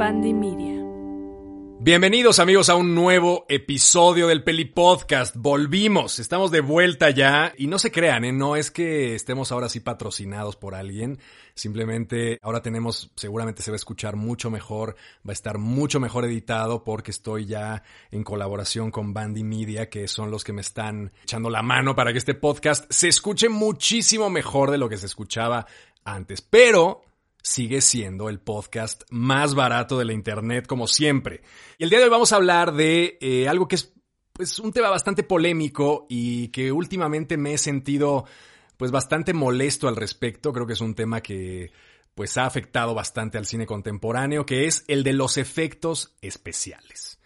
Bandy Media. Bienvenidos amigos a un nuevo episodio del Peli Podcast. Volvimos, estamos de vuelta ya y no se crean, ¿eh? no es que estemos ahora sí patrocinados por alguien, simplemente ahora tenemos, seguramente se va a escuchar mucho mejor, va a estar mucho mejor editado porque estoy ya en colaboración con Bandy Media, que son los que me están echando la mano para que este podcast se escuche muchísimo mejor de lo que se escuchaba antes. Pero sigue siendo el podcast más barato de la Internet, como siempre. Y el día de hoy vamos a hablar de eh, algo que es pues, un tema bastante polémico y que últimamente me he sentido pues bastante molesto al respecto. Creo que es un tema que pues ha afectado bastante al cine contemporáneo, que es el de los efectos especiales.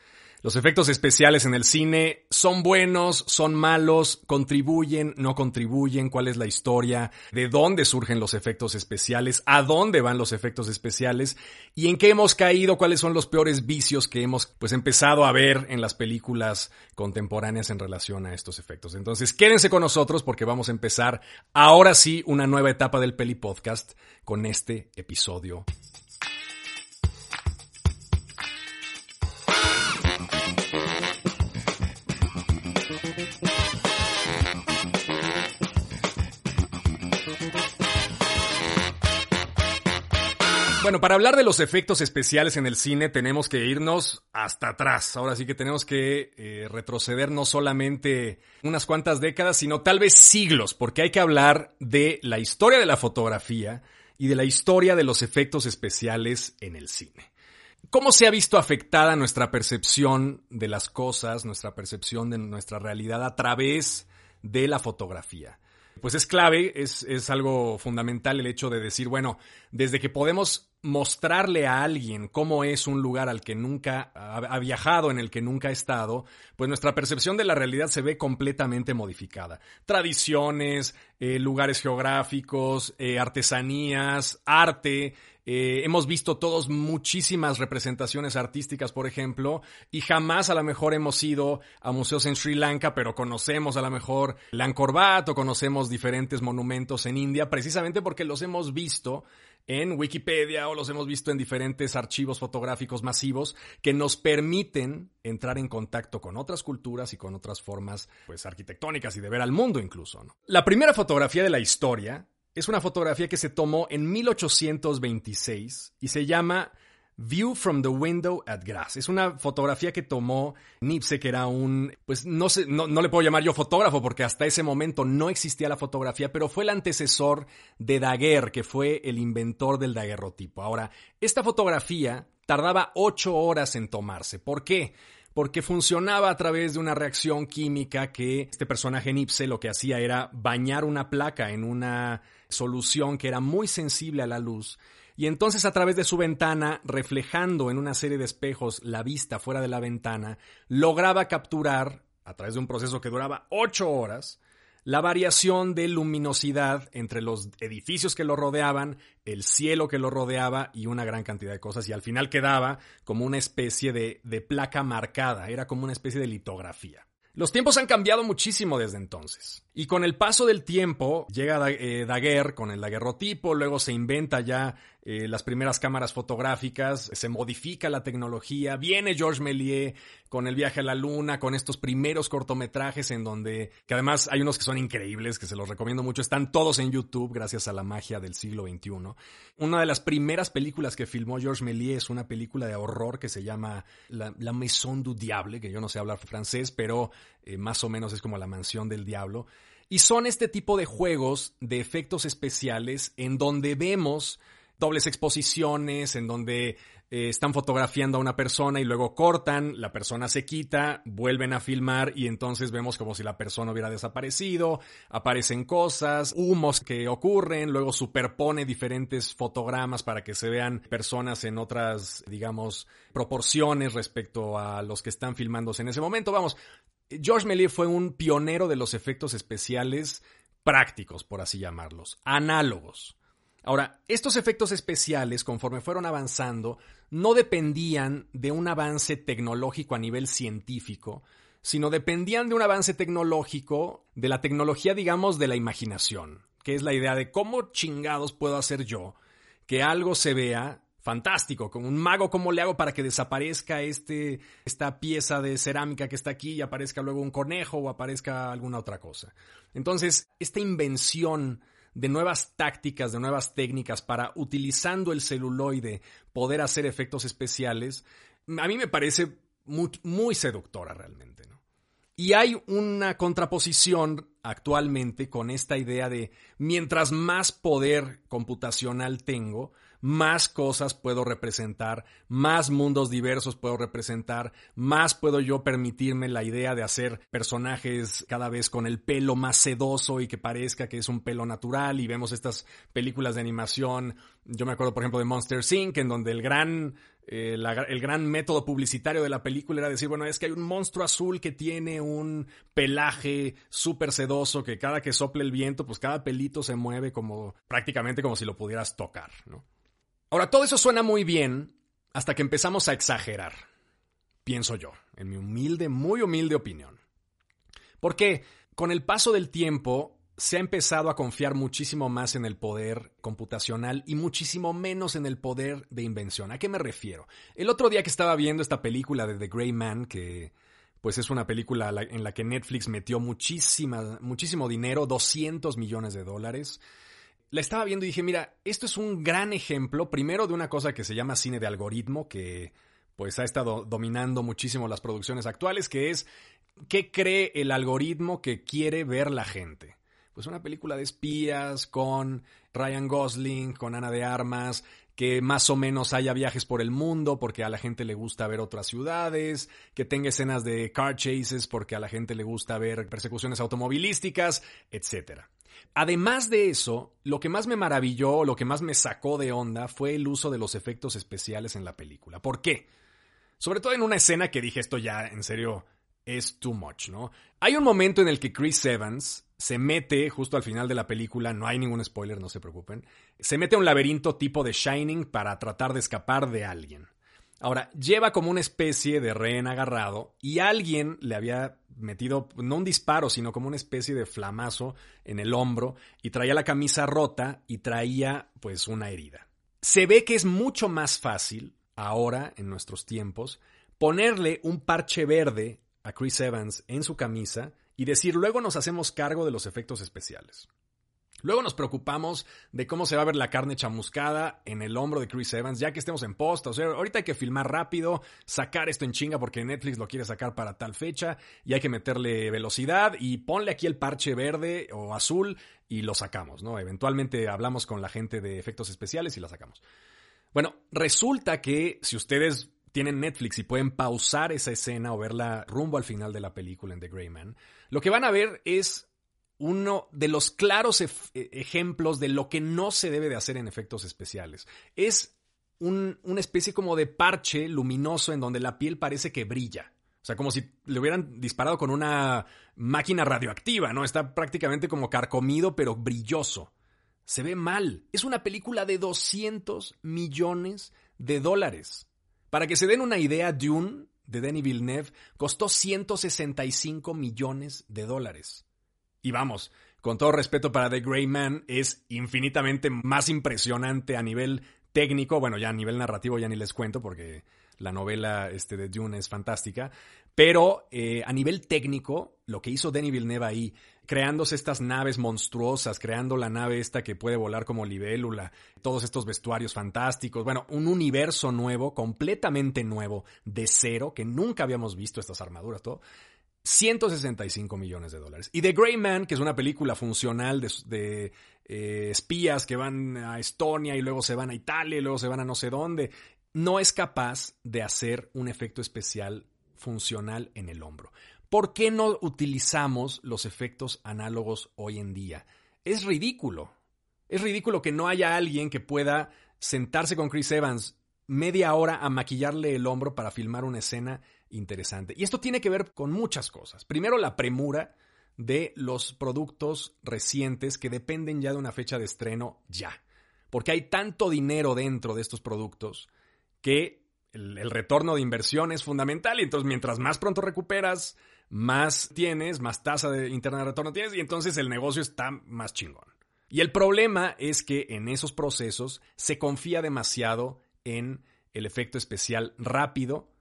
Los efectos especiales en el cine son buenos, son malos, contribuyen, no contribuyen, cuál es la historia, de dónde surgen los efectos especiales, a dónde van los efectos especiales y en qué hemos caído, cuáles son los peores vicios que hemos pues empezado a ver en las películas contemporáneas en relación a estos efectos. Entonces, quédense con nosotros porque vamos a empezar ahora sí una nueva etapa del Peli Podcast con este episodio Bueno, para hablar de los efectos especiales en el cine tenemos que irnos hasta atrás. Ahora sí que tenemos que eh, retroceder no solamente unas cuantas décadas, sino tal vez siglos, porque hay que hablar de la historia de la fotografía y de la historia de los efectos especiales en el cine. ¿Cómo se ha visto afectada nuestra percepción de las cosas, nuestra percepción de nuestra realidad a través de la fotografía? Pues es clave, es, es algo fundamental el hecho de decir, bueno, desde que podemos mostrarle a alguien cómo es un lugar al que nunca ha, viajado, en el que nunca ha estado, pues nuestra percepción de la realidad se ve completamente modificada. Tradiciones, eh, lugares geográficos, eh, artesanías, arte. Eh, hemos visto todos muchísimas representaciones artísticas, por ejemplo, y jamás a lo mejor hemos ido a museos en Sri Lanka, pero conocemos a lo mejor Wat o conocemos diferentes monumentos en India, precisamente porque los hemos visto en Wikipedia o los hemos visto en diferentes archivos fotográficos masivos que nos permiten entrar en contacto con otras culturas y con otras formas pues arquitectónicas y de ver al mundo incluso. La primera fotografía de la historia es una fotografía que se tomó en 1826 y se llama View from the Window at Grass. Es una fotografía que tomó Nipse, que era un, pues no sé, no, le puedo llamar yo fotógrafo porque hasta ese momento no existía la fotografía, pero fue el antecesor de Daguerre, que fue el inventor del daguerrotipo. Ahora, esta fotografía tardaba ocho horas en tomarse. ¿Por qué? porque funcionaba a través de una reacción química que este personaje Nipse lo que hacía era bañar una placa en una solución que era muy sensible a la luz y entonces a través de su ventana, reflejando en una serie de espejos la vista fuera de la ventana, lograba capturar, a través de un proceso que duraba ocho horas, la variación de luminosidad entre los edificios que lo rodeaban, el cielo que lo rodeaba y una gran cantidad de cosas. Y al final quedaba como una especie de, de placa marcada, era como una especie de litografía. Los tiempos han cambiado muchísimo desde entonces. Y con el paso del tiempo llega eh, Daguerre con el daguerrotipo, luego se inventa ya eh, las primeras cámaras fotográficas, se modifica la tecnología, viene Georges Méliès con el viaje a la luna, con estos primeros cortometrajes en donde, que además hay unos que son increíbles, que se los recomiendo mucho, están todos en YouTube gracias a la magia del siglo XXI. Una de las primeras películas que filmó Georges Méliès es una película de horror que se llama La, Maison du Diable, que yo no sé hablar francés, pero eh, más o menos es como la mansión del diablo. Y son este tipo de juegos de efectos especiales en donde vemos dobles exposiciones, en donde eh, están fotografiando a una persona y luego cortan, la persona se quita, vuelven a filmar y entonces vemos como si la persona hubiera desaparecido, aparecen cosas, humos que ocurren, luego superpone diferentes fotogramas para que se vean personas en otras, digamos, proporciones respecto a los que están filmándose en ese momento. Vamos, George Méliès fue un pionero de los efectos especiales prácticos, por así llamarlos, análogos. Ahora, estos efectos especiales, conforme fueron avanzando, no dependían de un avance tecnológico a nivel científico, sino dependían de un avance tecnológico, de la tecnología, digamos, de la imaginación, que es la idea de cómo chingados puedo hacer yo que algo se vea fantástico, con un mago, ¿cómo le hago para que desaparezca este, esta pieza de cerámica que está aquí y aparezca luego un conejo o aparezca alguna otra cosa? Entonces, esta invención de nuevas tácticas, de nuevas técnicas para, utilizando el celuloide, poder hacer efectos especiales, a mí me parece muy, seductora realmente. Y hay una contraposición actualmente con esta idea de mientras más poder computacional tengo, más cosas puedo representar, más mundos diversos puedo representar, más puedo yo permitirme la idea de hacer personajes cada vez con el pelo más sedoso y que parezca que es un pelo natural y vemos estas películas de animación, yo me acuerdo por ejemplo de Monster Inc., en donde el gran eh, el gran método publicitario de la película era decir, bueno, es que hay un monstruo azul que tiene un pelaje súper sedoso que cada que sople el viento, pues cada pelito se mueve como prácticamente como si lo pudieras tocar, ¿no? Ahora, todo eso suena muy bien hasta que empezamos a exagerar, pienso yo, en mi humilde, muy humilde opinión. Porque con el paso del tiempo se ha empezado a confiar muchísimo más en el poder computacional y muchísimo menos en el poder de invención. ¿A qué me refiero? El otro día que estaba viendo esta película de The Grey Man, que pues es una película en la que Netflix metió muchísima, muchísimo dinero, 200 millones de dólares. La estaba viendo y dije, mira, esto es un gran ejemplo, primero de una cosa que se llama cine de algoritmo, que pues ha estado dominando muchísimo las producciones actuales, que es qué cree el algoritmo que quiere ver la gente pues una película de espías con Ryan Gosling, con Ana de Armas, que más o menos haya viajes por el mundo porque a la gente le gusta ver otras ciudades, que tenga escenas de car chases porque a la gente le gusta ver persecuciones automovilísticas, etc. Además de eso, lo que más me maravilló, lo que más me sacó de onda fue el uso de los efectos especiales en la película. ¿Por qué? Sobre todo en una escena que dije esto ya, en serio, es too much, ¿no? Hay un momento en el que Chris Evans se mete justo al final de la película, no hay ningún spoiler, no se preocupen, se mete a un laberinto tipo de Shining para tratar de escapar de alguien. Ahora, lleva como una especie de rehén agarrado y alguien le había metido, no un disparo, sino como una especie de flamazo en el hombro y traía la camisa rota y traía pues una herida. Se ve que es mucho más fácil ahora, en nuestros tiempos, ponerle un parche verde a Chris Evans en su camisa y decir, luego nos hacemos cargo de los efectos especiales. Luego nos preocupamos de cómo se va a ver la carne chamuscada en el hombro de Chris Evans, ya que estemos en post. O sea, ahorita hay que filmar rápido, sacar esto en chinga porque Netflix lo quiere sacar para tal fecha y hay que meterle velocidad y ponle aquí el parche verde o azul y lo sacamos, ¿no? Eventualmente hablamos con la gente de efectos especiales y la sacamos. Bueno, resulta que si ustedes tienen Netflix y pueden pausar esa escena o verla rumbo al final de la película en The Grey Man, lo que van a ver es uno de los claros e, ejemplos de lo que no se debe de hacer en efectos especiales. Es una especie como de parche luminoso en donde la piel parece que brilla. O sea, como si le hubieran disparado con una máquina radioactiva, ¿no? Está prácticamente como carcomido, pero brilloso. Se ve mal. Es una película de 200 millones de dólares. Para que se den una idea, Dune, de Denis Villeneuve, costó 165 millones de dólares. Y vamos, con todo respeto para The Grey Man, es infinitamente más impresionante a nivel técnico, bueno, ya a nivel narrativo ya ni les cuento porque la novela este, de Dune es fantástica, pero eh, a nivel técnico, lo que hizo Denis Villeneuve ahí, creándose estas naves monstruosas, creando la nave esta que puede volar como libélula, todos estos vestuarios fantásticos, bueno, un universo nuevo, completamente nuevo, de cero, que nunca habíamos visto estas armaduras, todo. 165 millones de dólares. Y The Grey Man, que es una película funcional de, eh, espías que van a Estonia y luego se van a Italia y luego se van a no sé dónde, no es capaz de hacer un efecto especial funcional en el hombro. ¿Por qué no utilizamos los efectos análogos hoy en día? Es ridículo. Es ridículo que no haya alguien que pueda sentarse con Chris Evans media hora a maquillarle el hombro para filmar una escena interesante. Y esto tiene que ver con muchas cosas. Primero, la premura de los productos recientes que dependen ya de una fecha de estreno ya. Porque hay tanto dinero dentro de estos productos que el, retorno de inversión es fundamental y entonces mientras más pronto recuperas, más tienes, más tasa de interna de retorno tienes y entonces el negocio está más chingón. Y el problema es que en esos procesos se confía demasiado en el efecto especial rápido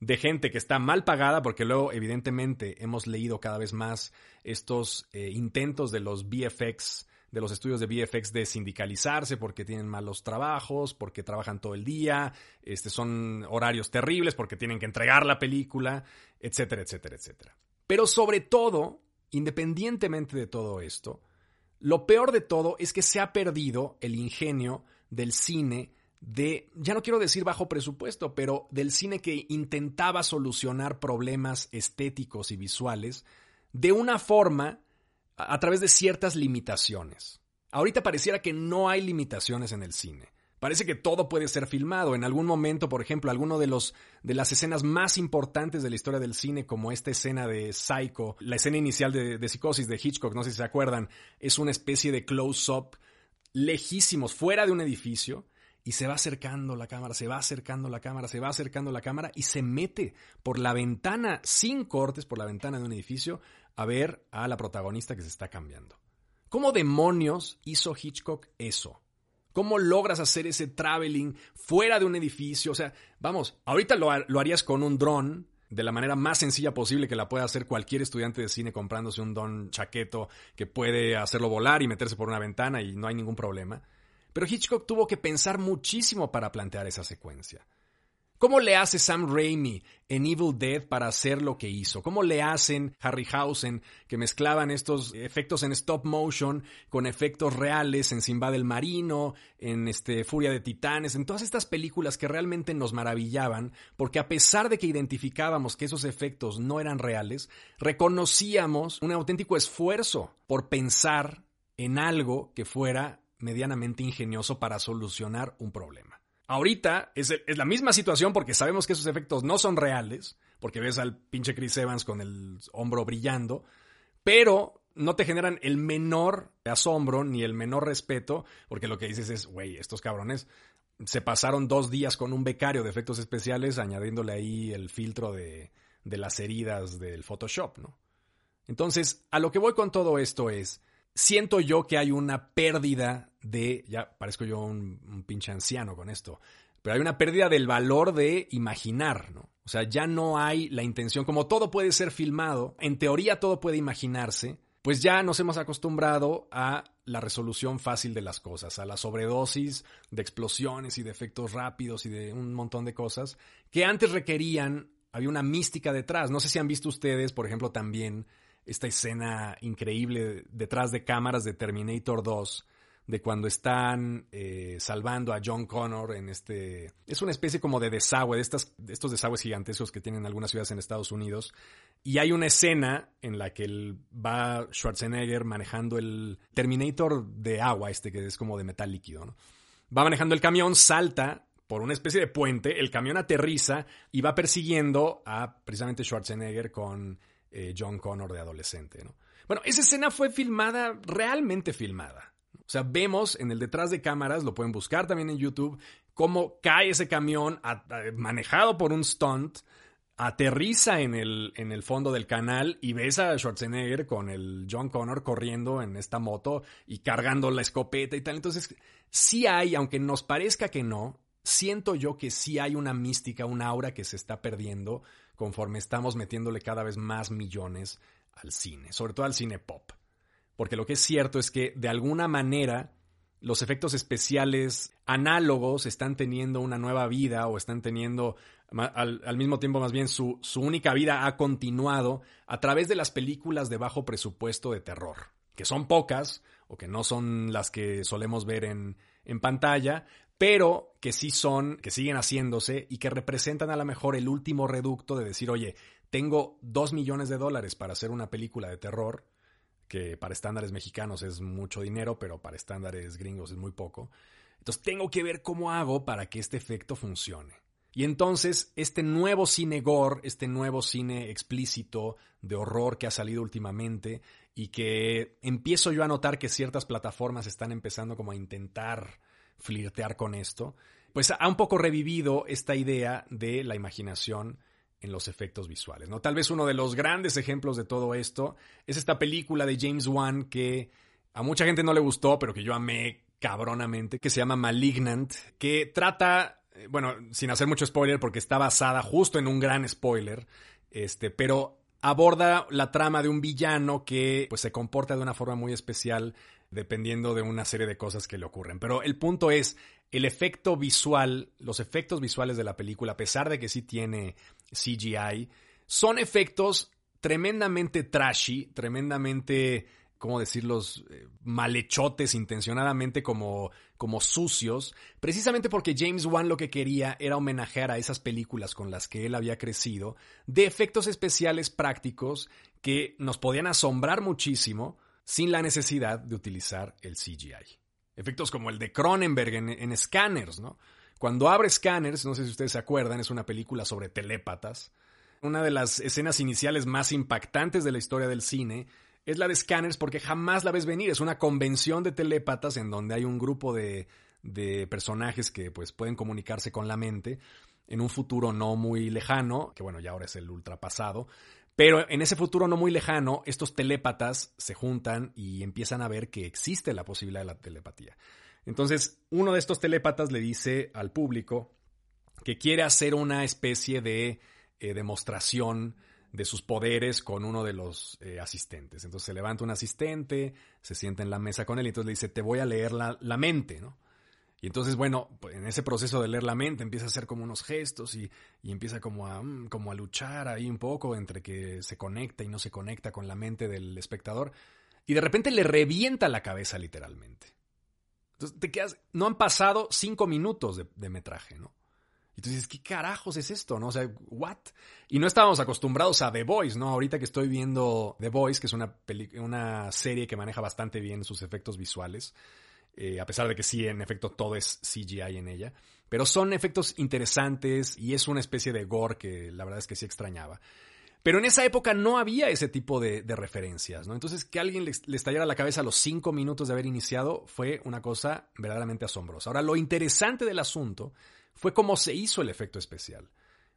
de gente que está mal pagada, porque luego evidentemente hemos leído cada vez más estos eh, intentos de los VFX, de los estudios de VFX de sindicalizarse porque tienen malos trabajos, porque trabajan todo el día, este, son horarios terribles porque tienen que entregar la película, etcétera, etcétera, etcétera. Pero sobre todo, independientemente de todo esto, lo peor de todo es que se ha perdido el ingenio del cine de, ya no quiero decir bajo presupuesto, pero del cine que intentaba solucionar problemas estéticos y visuales de una forma a través de ciertas limitaciones. Ahorita pareciera que no hay limitaciones en el cine. Parece que todo puede ser filmado. En algún momento, por ejemplo, alguno de los de las escenas más importantes de la historia del cine, como esta escena de Psycho, la escena inicial de, de Psicosis de Hitchcock, no sé si se acuerdan, es una especie de close-up lejísimos, fuera de un edificio, y se va acercando la cámara, se va acercando la cámara, se va acercando la cámara y se mete por la ventana, sin cortes, por la ventana de un edificio, a ver a la protagonista que se está cambiando. ¿Cómo demonios hizo Hitchcock eso? ¿Cómo logras hacer ese traveling fuera de un edificio? O sea, vamos, ahorita lo, lo harías con un dron, de la manera más sencilla posible que la pueda hacer cualquier estudiante de cine comprándose un don chaqueto que puede hacerlo volar y meterse por una ventana y no hay ningún problema. Pero Hitchcock tuvo que pensar muchísimo para plantear esa secuencia. ¿Cómo le hace Sam Raimi en Evil Dead para hacer lo que hizo? ¿Cómo le hacen Harryhausen que mezclaban estos efectos en stop motion con efectos reales en Simba del Marino, en este Furia de Titanes, en todas estas películas que realmente nos maravillaban porque a pesar de que identificábamos que esos efectos no eran reales, reconocíamos un auténtico esfuerzo por pensar en algo que fuera medianamente ingenioso para solucionar un problema. Ahorita es, la misma situación porque sabemos que esos efectos no son reales, porque ves al pinche Chris Evans con el hombro brillando, pero no te generan el menor asombro ni el menor respeto, porque lo que dices es, güey, estos cabrones se pasaron dos días con un becario de efectos especiales añadiéndole ahí el filtro de, de las heridas del Photoshop, ¿no? Entonces, a lo que voy con todo esto es, siento yo que hay una pérdida de, ya parezco yo un, pinche anciano con esto, pero hay una pérdida del valor de imaginar, ¿no? O sea, ya no hay la intención, como todo puede ser filmado, en teoría todo puede imaginarse, pues ya nos hemos acostumbrado a la resolución fácil de las cosas, a la sobredosis de explosiones y de efectos rápidos y de un montón de cosas que antes requerían, había una mística detrás. No sé si han visto ustedes, por ejemplo, también esta escena increíble detrás de cámaras de Terminator 2, de cuando están eh, salvando a John Connor en este... Es una especie como de desagüe, de, estas, de estos desagües gigantescos que tienen algunas ciudades en Estados Unidos. Y hay una escena en la que va Schwarzenegger manejando el Terminator de agua, este que es como de metal líquido. Va manejando el camión, salta por una especie de puente, el camión aterriza y va persiguiendo a precisamente Schwarzenegger con eh, John Connor de adolescente. ¿no? Bueno, esa escena fue filmada, realmente filmada. O sea, vemos en el detrás de cámaras, lo pueden buscar también en YouTube, cómo cae ese camión manejado por un stunt, aterriza en el, en el fondo del canal y ves a Schwarzenegger con el John Connor corriendo en esta moto y cargando la escopeta y tal. Entonces, sí hay, aunque nos parezca que no, siento yo que sí hay una mística, un aura que se está perdiendo conforme estamos metiéndole cada vez más millones al cine, sobre todo al cine pop. Porque lo que es cierto es que de alguna manera los efectos especiales análogos están teniendo una nueva vida o están teniendo al, mismo tiempo más bien su, su, única vida ha continuado a través de las películas de bajo presupuesto de terror, que son pocas o que no son las que solemos ver en, en pantalla, pero que sí son, que siguen haciéndose y que representan a lo mejor el último reducto de decir, oye, tengo dos millones de dólares para hacer una película de terror, que para estándares mexicanos es mucho dinero, pero para estándares gringos es muy poco. Entonces tengo que ver cómo hago para que este efecto funcione. Y entonces este nuevo cine gore, este nuevo cine explícito de horror que ha salido últimamente y que empiezo yo a notar que ciertas plataformas están empezando como a intentar flirtear con esto, pues ha un poco revivido esta idea de la imaginación en los efectos visuales. ¿no? Tal vez uno de los grandes ejemplos de todo esto es esta película de James Wan que a mucha gente no le gustó, pero que yo amé cabronamente, que se llama Malignant, que trata eh, bueno, sin hacer mucho spoiler, porque está basada justo en un gran spoiler, este, pero aborda la trama de un villano que pues, se comporta de una forma muy especial dependiendo de una serie de cosas que le ocurren. Pero el punto es, el efecto visual, los efectos visuales de la película, a pesar de que sí tiene CGI, son efectos tremendamente trashy, tremendamente, ¿cómo decirlos?, eh, malhechotes intencionadamente como, como sucios, precisamente porque James Wan lo que quería era homenajear a esas películas con las que él había crecido, de efectos especiales prácticos que nos podían asombrar muchísimo sin la necesidad de utilizar el CGI. Efectos como el de Cronenberg en, en Scanners, ¿no? Cuando abre Scanners, no sé si ustedes se acuerdan, es una película sobre telépatas, una de las escenas iniciales más impactantes de la historia del cine es la de Scanners porque jamás la ves venir. Es una convención de telépatas en donde hay un grupo de, personajes que pues, pueden comunicarse con la mente en un futuro no muy lejano, que bueno, ya ahora es el ultrapasado. Pero en ese futuro no muy lejano, estos telépatas se juntan y empiezan a ver que existe la posibilidad de la telepatía. Entonces, uno de estos telépatas le dice al público que quiere hacer una especie de eh, demostración de sus poderes con uno de los eh, asistentes. Entonces se levanta un asistente, se sienta en la mesa con él y entonces le dice, te voy a leer la, mente, ¿no? Y entonces, bueno, pues, en ese proceso de leer la mente empieza a hacer como unos gestos y, empieza como a, mm, como a luchar ahí un poco entre que se conecta y no se conecta con la mente del espectador. Y de repente le revienta la cabeza literalmente. Entonces te quedas, no han pasado cinco minutos de, de metraje, ¿no? Y tú dices, ¿qué carajos es esto? ¿No? O sea, ¿what? Y no estábamos acostumbrados a The Voice, ¿no? Ahorita que estoy viendo The Voice, que es una, una serie que maneja bastante bien sus efectos visuales, eh, a pesar de que sí, en efecto, todo es CGI en ella. Pero son efectos interesantes y es una especie de gore que la verdad es que sí extrañaba. Pero en esa época no había ese tipo de, referencias, ¿no? Entonces, que alguien le, le, estallara la cabeza a los cinco minutos de haber iniciado fue una cosa verdaderamente asombrosa. Ahora, lo interesante del asunto fue cómo se hizo el efecto especial.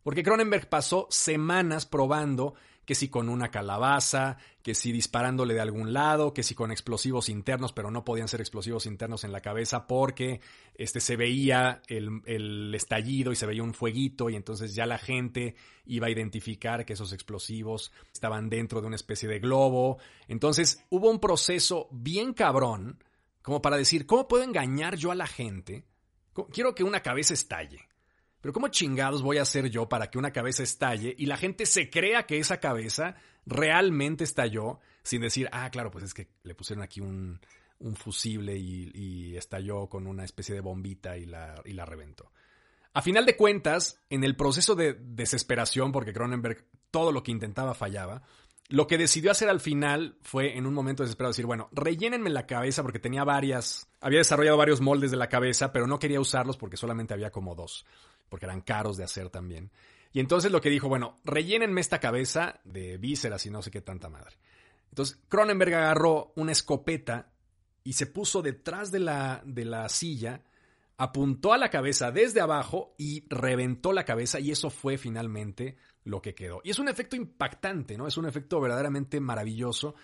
Porque Cronenberg pasó semanas probando que si con una calabaza, que si disparándole de algún lado, que si con explosivos internos, pero no podían ser explosivos internos en la cabeza porque este, se veía el, el, estallido y se veía un fueguito y entonces ya la gente iba a identificar que esos explosivos estaban dentro de una especie de globo. Entonces hubo un proceso bien cabrón como para decir, ¿cómo puedo engañar yo a la gente? Quiero que una cabeza estalle. Pero ¿cómo chingados voy a hacer yo para que una cabeza estalle y la gente se crea que esa cabeza realmente estalló sin decir, ah, claro, pues es que le pusieron aquí un, fusible y, estalló con una especie de bombita y la, y la reventó? A final de cuentas, en el proceso de desesperación, porque Cronenberg todo lo que intentaba fallaba, lo que decidió hacer al final fue, en un momento desesperado, decir, bueno, rellénenme la cabeza porque tenía varias, había desarrollado varios moldes de la cabeza, pero no quería usarlos porque solamente había como dos, porque eran caros de hacer también. Y entonces lo que dijo, bueno, rellénenme esta cabeza de vísceras y no sé qué tanta madre. Entonces Cronenberg agarró una escopeta y se puso detrás de la, de la silla, apuntó a la cabeza desde abajo y reventó la cabeza y eso fue finalmente lo que quedó. Y es un efecto impactante, ¿no? Es un efecto verdaderamente maravilloso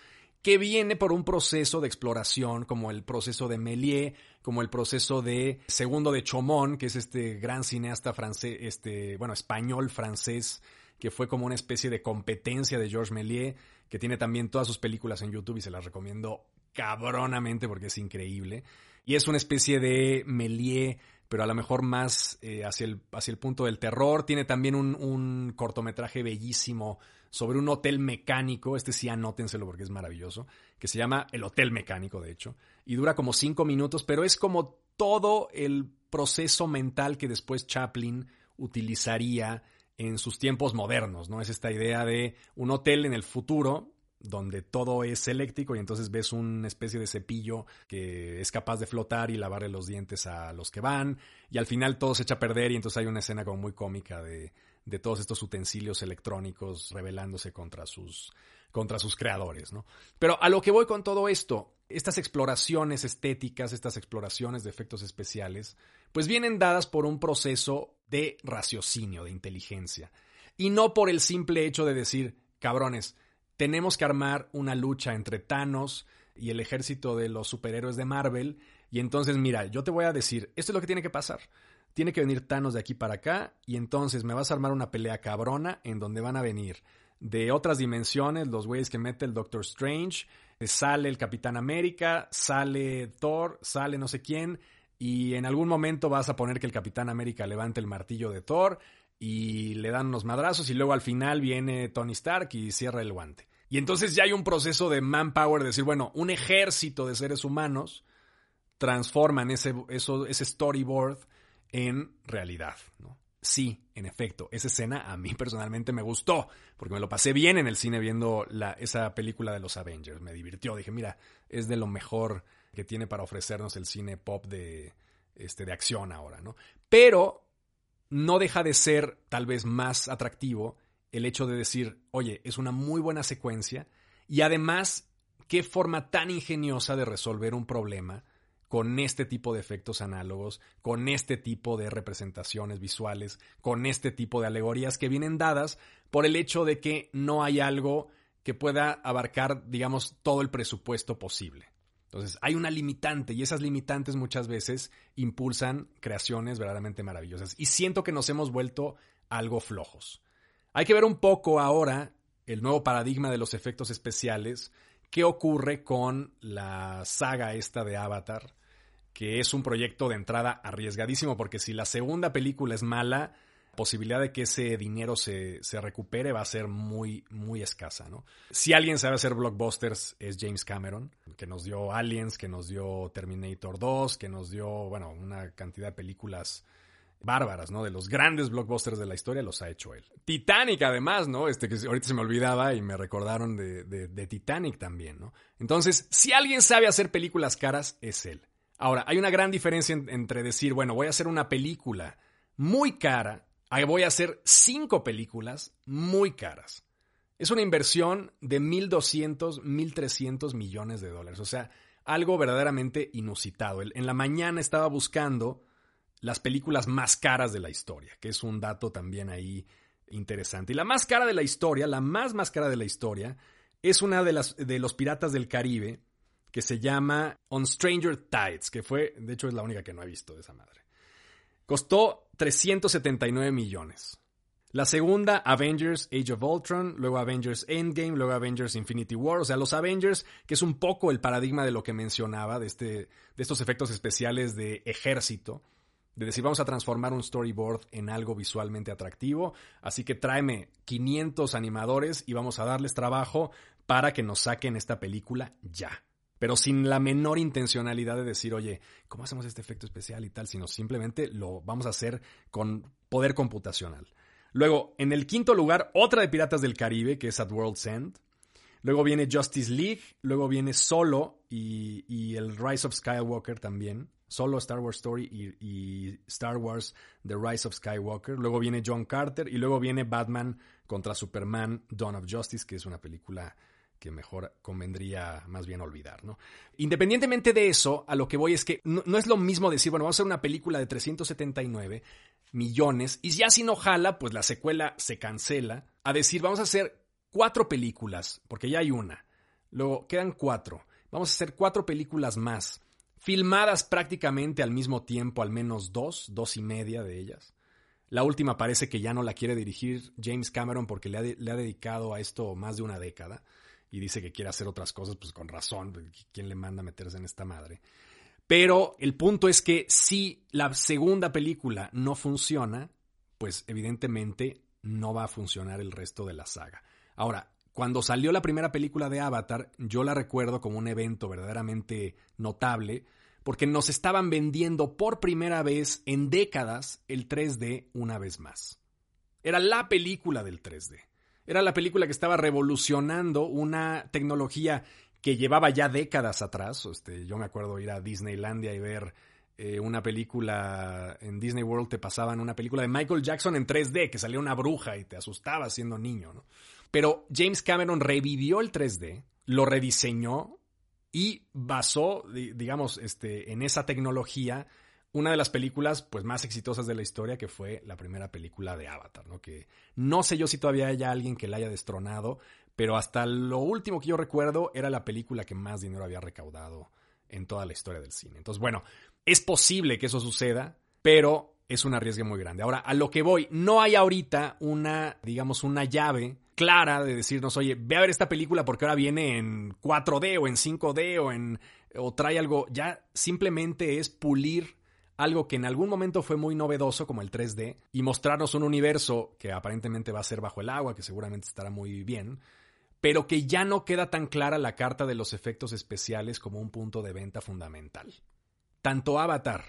que viene por un proceso de exploración como el proceso de Méliès, como el proceso de Segundo de Chomón, que es este gran cineasta francés, este, bueno, español francés, que fue como una especie de competencia de Georges Méliès, que tiene también todas sus películas en YouTube y se las recomiendo cabronamente porque es increíble. Y es una especie de Méliès pero a lo mejor más eh, hacia, el, hacia el punto del terror. Tiene también un, cortometraje bellísimo sobre un hotel mecánico, este sí anótenselo porque es maravilloso, que se llama El Hotel Mecánico, de hecho, y dura como cinco minutos, pero es como todo el proceso mental que después Chaplin utilizaría en sus tiempos modernos, ¿no? Es esta idea de un hotel en el futuro, donde todo es eléctrico y entonces ves una especie de cepillo que es capaz de flotar y lavarle los dientes a los que van y al final todo se echa a perder y entonces hay una escena como muy cómica de, de todos estos utensilios electrónicos rebelándose contra sus, contra sus creadores, ¿no? Pero a lo que voy con todo esto, estas exploraciones estéticas, estas exploraciones de efectos especiales, pues vienen dadas por un proceso de raciocinio, de inteligencia, y no por el simple hecho de decir, cabrones, tenemos que armar una lucha entre Thanos y el ejército de los superhéroes de Marvel. Y entonces, mira, yo te voy a decir, esto es lo que tiene que pasar. Tiene que venir Thanos de aquí para acá y entonces me vas a armar una pelea cabrona en donde van a venir de otras dimensiones los güeyes que mete el Doctor Strange, eh, sale el Capitán América, sale Thor, sale no sé quién y en algún momento vas a poner que el Capitán América levante el martillo de Thor y le dan unos madrazos y luego al final viene Tony Stark y cierra el guante. Y entonces ya hay un proceso de manpower, de decir, bueno, un ejército de seres humanos transforman ese, eso, ese storyboard en realidad. ¿no? Sí, en efecto, esa escena a mí personalmente me gustó, porque me lo pasé bien en el cine viendo esa película de los Avengers. Me divirtió, dije, mira, es de lo mejor que tiene para ofrecernos el cine pop de, este, de acción ahora, ¿no? Pero no deja de ser tal vez más atractivo el hecho de decir, oye, es una muy buena secuencia y además, qué forma tan ingeniosa de resolver un problema con este tipo de efectos análogos, con este tipo de representaciones visuales, con este tipo de alegorías que vienen dadas por el hecho de que no hay algo que pueda abarcar, digamos, todo el presupuesto posible. Entonces, hay una limitante y esas limitantes muchas veces impulsan creaciones verdaderamente maravillosas. Y siento que nos hemos vuelto algo flojos. Hay que ver un poco ahora el nuevo paradigma de los efectos especiales, qué ocurre con la saga esta de Avatar, que es un proyecto de entrada arriesgadísimo, porque si la segunda película es mala, posibilidad de que ese dinero se, recupere va a ser muy, muy escasa, ¿no? Si alguien sabe hacer blockbusters es James Cameron, que nos dio Aliens, que nos dio Terminator 2, que nos dio, bueno, una cantidad de películas bárbaras, ¿no? De los grandes blockbusters de la historia los ha hecho él. Titanic, además, ¿no? Este que ahorita se me olvidaba y me recordaron de, de Titanic también, ¿no? Entonces, si alguien sabe hacer películas caras, es él. Ahora, hay una gran diferencia entre decir, bueno, voy a hacer una película muy cara, a voy a hacer cinco películas muy caras. Es una inversión de 1.200, 1.300 millones de dólares. O sea, algo verdaderamente inusitado. En la mañana estaba buscando las películas más caras de la historia, que es un dato también ahí interesante. Y la más cara de la historia, la más más cara de la historia, es una de, las, de los Piratas del Caribe, que se llama On Stranger Tides, que fue, de hecho es la única que no he visto de esa madre. Costó 379 millones. La segunda, Avengers Age of Ultron, luego Avengers Endgame, luego Avengers Infinity War, o sea, los Avengers, que es un poco el paradigma de lo que mencionaba, de, este, de estos efectos especiales de ejército, de decir, vamos a transformar un storyboard en algo visualmente atractivo, así que tráeme 500 animadores y vamos a darles trabajo para que nos saquen esta película ya pero sin la menor intencionalidad de decir, oye, ¿cómo hacemos este efecto especial y tal? Sino simplemente lo vamos a hacer con poder computacional. Luego, en el quinto lugar, otra de Piratas del Caribe, que es At World's End. Luego viene Justice League, luego viene Solo y, el Rise of Skywalker también. Solo Star Wars Story y, Star Wars The Rise of Skywalker. Luego viene John Carter y luego viene Batman contra Superman Dawn of Justice, que es una película que mejor convendría más bien olvidar, ¿no? Independientemente de eso, a lo que voy es que no, es lo mismo decir, bueno, vamos a hacer una película de 379 millones y ya si no jala, pues la secuela se cancela, a decir, vamos a hacer cuatro películas, porque ya hay una, luego quedan cuatro, vamos a hacer cuatro películas más, filmadas prácticamente al mismo tiempo, al menos dos, dos y media de ellas. La última parece que ya no la quiere dirigir James Cameron porque le ha dedicado a esto más de una década y dice que quiere hacer otras cosas, pues con razón, ¿quién le manda a meterse en esta madre? Pero el punto es que si la segunda película no funciona, pues evidentemente no va a funcionar el resto de la saga. Ahora, cuando salió la primera película de Avatar, yo la recuerdo como un evento verdaderamente notable, porque nos estaban vendiendo por primera vez en décadas el 3D una vez más. Era la película del 3D. Era la película que estaba revolucionando una tecnología que llevaba ya décadas atrás. Este, yo me acuerdo ir a Disneylandia y ver eh, una película en Disney World, te pasaban una película de Michael Jackson en 3D, que salía una bruja y te asustaba siendo niño. ¿no? Pero James Cameron revivió el 3D, lo rediseñó y basó, digamos, este, en esa tecnología una de las películas pues más exitosas de la historia que fue la primera película de Avatar, ¿no? Que no sé yo si todavía haya alguien que la haya destronado, pero hasta lo último que yo recuerdo era la película que más dinero había recaudado en toda la historia del cine. Entonces, bueno, es posible que eso suceda, pero es un arriesgue muy grande. Ahora, a lo que voy, no hay ahorita una, digamos, una llave clara de decirnos, oye, ve a ver esta película porque ahora viene en 4D o en 5D o en o trae algo, ya simplemente es pulir algo que en algún momento fue muy novedoso como el 3D y mostrarnos un universo que aparentemente va a ser bajo el agua, que seguramente estará muy bien, pero que ya no queda tan clara la carta de los efectos especiales como un punto de venta fundamental. Tanto Avatar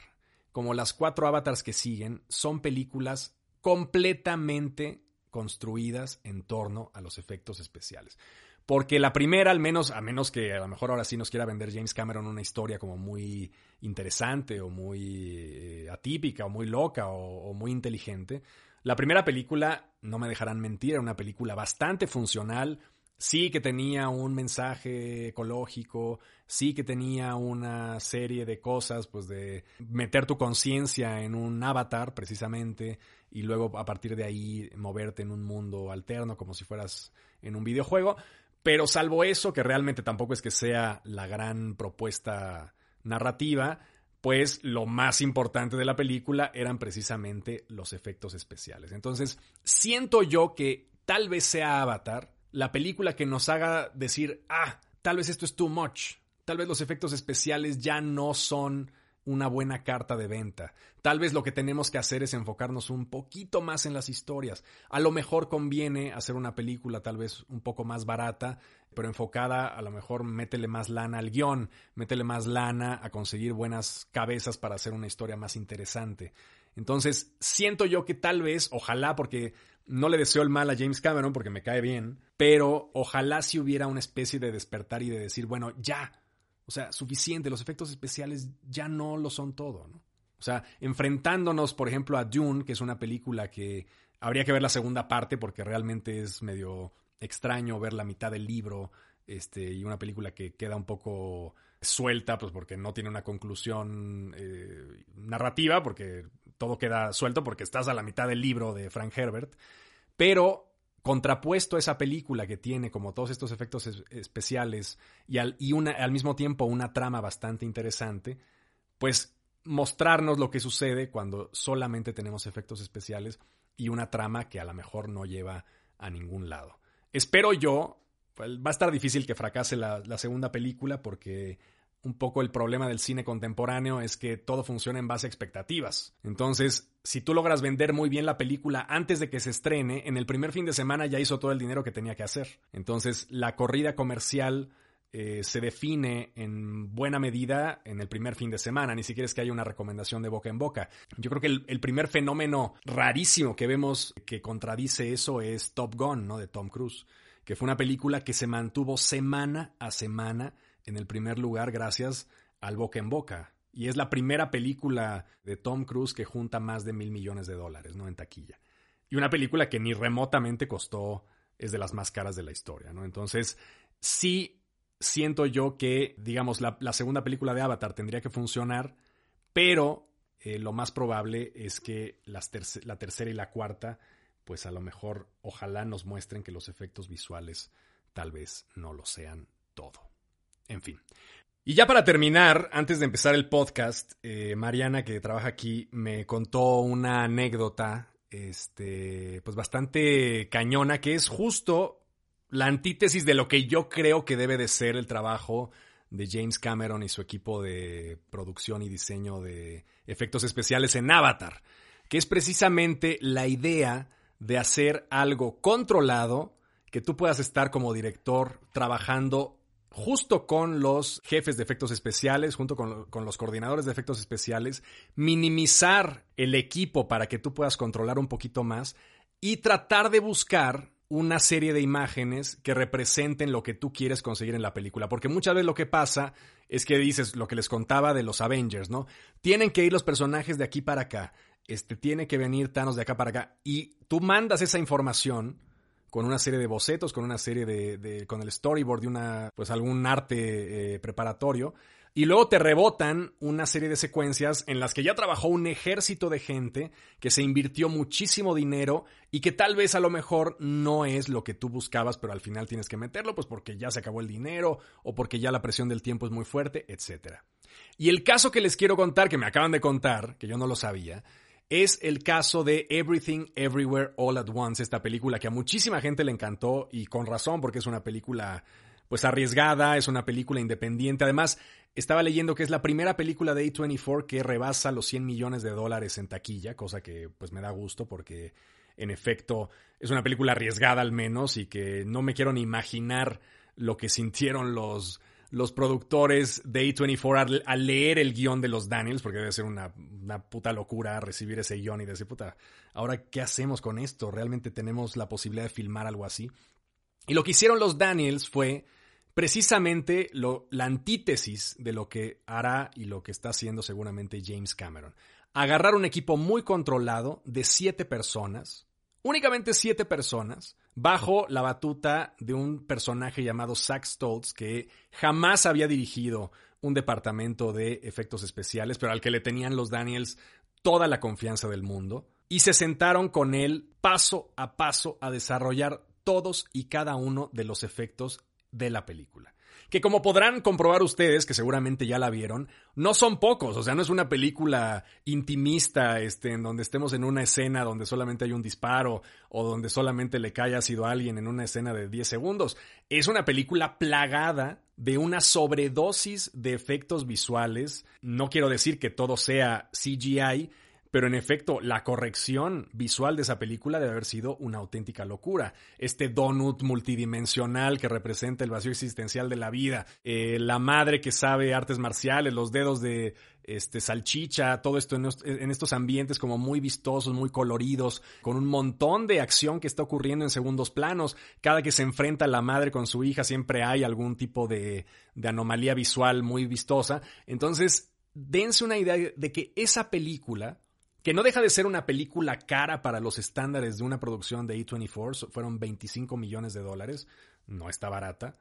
como las cuatro avatars que siguen son películas completamente construidas en torno a los efectos especiales. Porque la primera, al menos, a menos que a lo mejor ahora sí nos quiera vender James Cameron una historia como muy interesante o muy eh, atípica o muy loca o, o, muy inteligente, la primera película, no me dejarán mentir, era una película bastante funcional, sí que tenía un mensaje ecológico, sí que tenía una serie de cosas, pues de meter tu conciencia en un avatar precisamente y luego a partir de ahí moverte en un mundo alterno como si fueras en un videojuego. Pero salvo eso, que realmente tampoco es que sea la gran propuesta narrativa, pues lo más importante de la película eran precisamente los efectos especiales. Entonces, siento yo que tal vez sea Avatar la película que nos haga decir, ah, tal vez esto es too much, tal vez los efectos especiales ya no son una buena carta de venta. Tal vez lo que tenemos que hacer es enfocarnos un poquito más en las historias. A lo mejor conviene hacer una película tal vez un poco más barata, pero enfocada, a lo mejor métele más lana al guion, métele más lana a conseguir buenas cabezas para hacer una historia más interesante. Entonces, siento yo que tal vez, ojalá, porque no le deseo el mal a James Cameron porque me cae bien, pero ojalá si hubiera una especie de despertar y de decir, bueno, ya, o sea, suficiente, los efectos especiales ya no lo son todo, ¿no? O sea, enfrentándonos, por ejemplo, a Dune, que es una película que habría que ver la segunda parte porque realmente es medio extraño ver la mitad del libro este, y una película que queda un poco suelta, pues porque no tiene una conclusión eh, narrativa, porque todo queda suelto porque estás a la mitad del libro de Frank Herbert, pero contrapuesto a esa película que tiene como todos estos efectos especiales y, al, mismo tiempo una trama bastante interesante, pues mostrarnos lo que sucede cuando solamente tenemos efectos especiales y una trama que a lo mejor no lleva a ningún lado. Espero yo, pues, va a estar difícil que fracase la segunda película porque un poco el problema del cine contemporáneo es que todo funciona en base a expectativas. Entonces, si tú logras vender muy bien la película antes de que se estrene, en el primer fin de semana ya hizo todo el dinero que tenía que hacer. Entonces, la corrida comercial eh, se define en buena medida en el primer fin de semana, ni siquiera es que haya una recomendación de boca en boca. Yo creo que el, el, primer fenómeno rarísimo que vemos que contradice eso es Top Gun, ¿no? De Tom Cruise, que fue una película que se mantuvo semana a semana en el primer lugar gracias al boca en boca. Y es la primera película de Tom Cruise que junta más de mil millones de dólares, ¿no? En taquilla. Y una película que ni remotamente costó, es de las más caras de la historia, ¿no? Entonces, sí siento yo que, digamos, la, la segunda película de Avatar tendría que funcionar, pero eh, lo más probable es que las la tercera y la cuarta, pues a lo mejor, ojalá nos muestren que los efectos visuales tal vez no lo sean todo. En fin. Y ya para terminar, antes de empezar el podcast, eh, Mariana, que trabaja aquí, me contó una anécdota, este, pues bastante cañona, que es justo la antítesis de lo que yo creo que debe de ser el trabajo de James Cameron y su equipo de producción y diseño de efectos especiales en Avatar, que es precisamente la idea de hacer algo controlado, que tú puedas estar como director trabajando justo con los jefes de efectos especiales, junto con, los coordinadores de efectos especiales, minimizar el equipo para que tú puedas controlar un poquito más y tratar de buscar una serie de imágenes que representen lo que tú quieres conseguir en la película. Porque muchas veces lo que pasa es que dices lo que les contaba de los Avengers, ¿no? Tienen que ir los personajes de aquí para acá. Este, tiene que venir Thanos de acá para acá. Y tú mandas esa información con una serie de bocetos, con una serie de, con el storyboard de una, pues algún arte eh, preparatorio. Y luego te rebotan una serie de secuencias en las que ya trabajó un ejército de gente que se invirtió muchísimo dinero y que tal vez a lo mejor no es lo que tú buscabas, pero al final tienes que meterlo, pues porque ya se acabó el dinero o porque ya la presión del tiempo es muy fuerte, etc. Y el caso que les quiero contar, que me acaban de contar, que yo no lo sabía, es el caso de Everything Everywhere All at Once, esta película que a muchísima gente le encantó y con razón porque es una película pues arriesgada, es una película independiente. Además, estaba leyendo que es la primera película de A24 que rebasa los 100 millones de dólares en taquilla, cosa que pues me da gusto porque en efecto es una película arriesgada al menos y que no me quiero ni imaginar lo que sintieron los, los productores de A24 al, leer el guion de los Daniels, porque debe ser una, una, puta locura recibir ese guion y decir, puta, ahora qué hacemos con esto? ¿Realmente tenemos la posibilidad de filmar algo así? Y lo que hicieron los Daniels fue precisamente lo, la antítesis de lo que hará y lo que está haciendo seguramente James Cameron. Agarrar un equipo muy controlado de siete personas, únicamente siete personas, bajo la batuta de un personaje llamado Zach Stoltz, que jamás había dirigido un departamento de efectos especiales, pero al que le tenían los Daniels toda la confianza del mundo, y se sentaron con él paso a paso a desarrollar todos y cada uno de los efectos de la película que como podrán comprobar ustedes, que seguramente ya la vieron, no son pocos, o sea, no es una película intimista, este, en donde estemos en una escena donde solamente hay un disparo o donde solamente le cae ácido a alguien en una escena de 10 segundos. Es una película plagada de una sobredosis de efectos visuales. No quiero decir que todo sea CGI, pero en efecto, la corrección visual de esa película debe haber sido una auténtica locura. Este donut multidimensional que representa el vacío existencial de la vida, eh, la madre que sabe artes marciales, los dedos de este, salchicha, todo esto en, estos ambientes como muy vistosos, muy coloridos, con un montón de acción que está ocurriendo en segundos planos. Cada que se enfrenta la madre con su hija siempre hay algún tipo de, de anomalía visual muy vistosa. Entonces, dense una idea de que esa película que no deja de ser una película cara para los estándares de una producción de A24, fueron 25 millones de dólares, no está barata,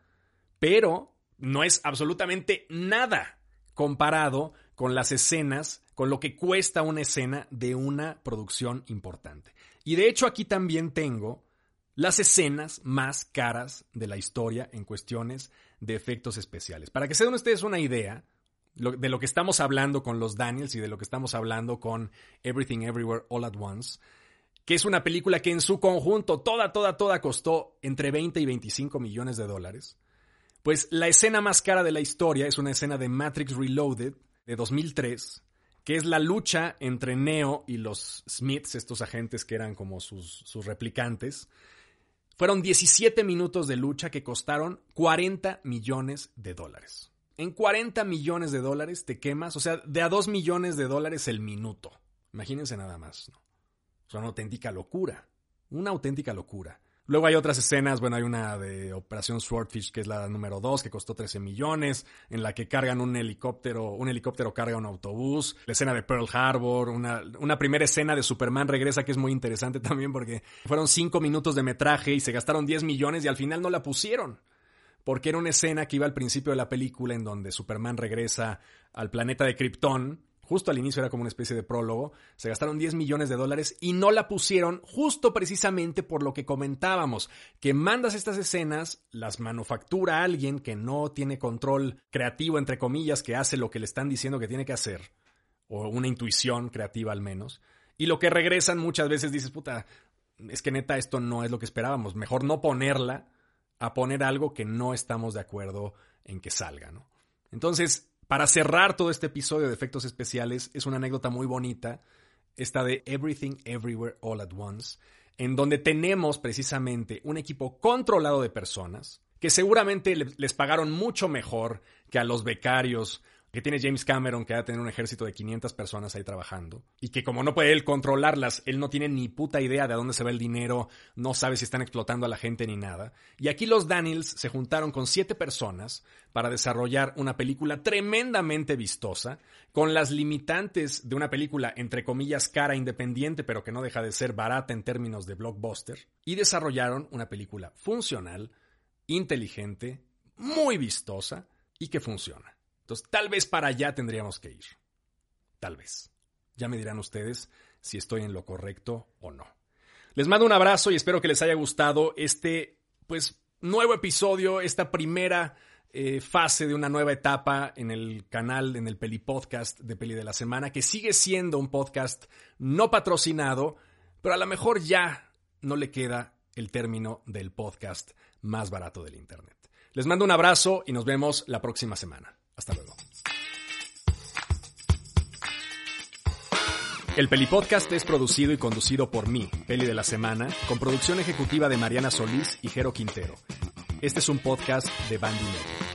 pero no es absolutamente nada comparado con las escenas, con lo que cuesta una escena de una producción importante. Y de hecho aquí también tengo las escenas más caras de la historia en cuestiones de efectos especiales. Para que se den ustedes una idea, de lo que estamos hablando con los Daniels y de lo que estamos hablando con Everything Everywhere All at Once, que es una película que en su conjunto, toda, toda, toda costó entre 20 y 25 millones de dólares. Pues la escena más cara de la historia es una escena de Matrix Reloaded de 2003, que es la lucha entre Neo y los Smiths, estos agentes que eran como sus, sus replicantes. Fueron 17 minutos de lucha que costaron 40 millones de dólares. En 40 millones de dólares te quemas, o sea, de a 2 millones de dólares el minuto. Imagínense nada más. ¿no? Sea, una auténtica locura. Una auténtica locura. Luego hay otras escenas, bueno, hay una de Operación Swordfish, que es la número 2, que costó 13 millones, en la que cargan un helicóptero, un helicóptero carga un autobús, la escena de Pearl Harbor, una, una primera escena de Superman regresa, que es muy interesante también porque fueron 5 minutos de metraje y se gastaron 10 millones y al final no la pusieron porque era una escena que iba al principio de la película en donde Superman regresa al planeta de Krypton. Justo al inicio era como una especie de prólogo. Se gastaron 10 millones de dólares y no la pusieron justo precisamente por lo que comentábamos, que mandas estas escenas, las manufactura alguien que no tiene control creativo, entre comillas, que hace lo que le están diciendo que tiene que hacer, o una intuición creativa al menos. Y lo que regresan muchas veces dices, puta, es que neta esto no es lo que esperábamos, mejor no ponerla a poner algo que no estamos de acuerdo en que salga, ¿no? Entonces, para cerrar todo este episodio de efectos especiales, es una anécdota muy bonita, esta de Everything Everywhere All at Once, en donde tenemos precisamente un equipo controlado de personas que seguramente les pagaron mucho mejor que a los becarios que tiene James Cameron, que va a tener un ejército de 500 personas ahí trabajando, y que como no puede él controlarlas, él no tiene ni puta idea de a dónde se va el dinero, no sabe si están explotando a la gente ni nada. Y aquí los Daniels se juntaron con siete personas para desarrollar una película tremendamente vistosa, con las limitantes de una película entre comillas cara independiente, pero que no deja de ser barata en términos de blockbuster, y desarrollaron una película funcional, inteligente, muy vistosa y que funciona. Entonces, tal vez para allá tendríamos que ir. Tal vez. Ya me dirán ustedes si estoy en lo correcto o no. Les mando un abrazo y espero que les haya gustado este, pues, nuevo episodio, esta primera eh, fase de una nueva etapa en el canal, en el Peli Podcast de Peli de la Semana, que sigue siendo un podcast no patrocinado, pero a lo mejor ya no le queda el término del podcast más barato del Internet. Les mando un abrazo y nos vemos la próxima semana. Hasta luego. El Peli Podcast es producido y conducido por mí, Peli de la Semana, con producción ejecutiva de Mariana Solís y Jero Quintero. Este es un podcast de Bandy Media.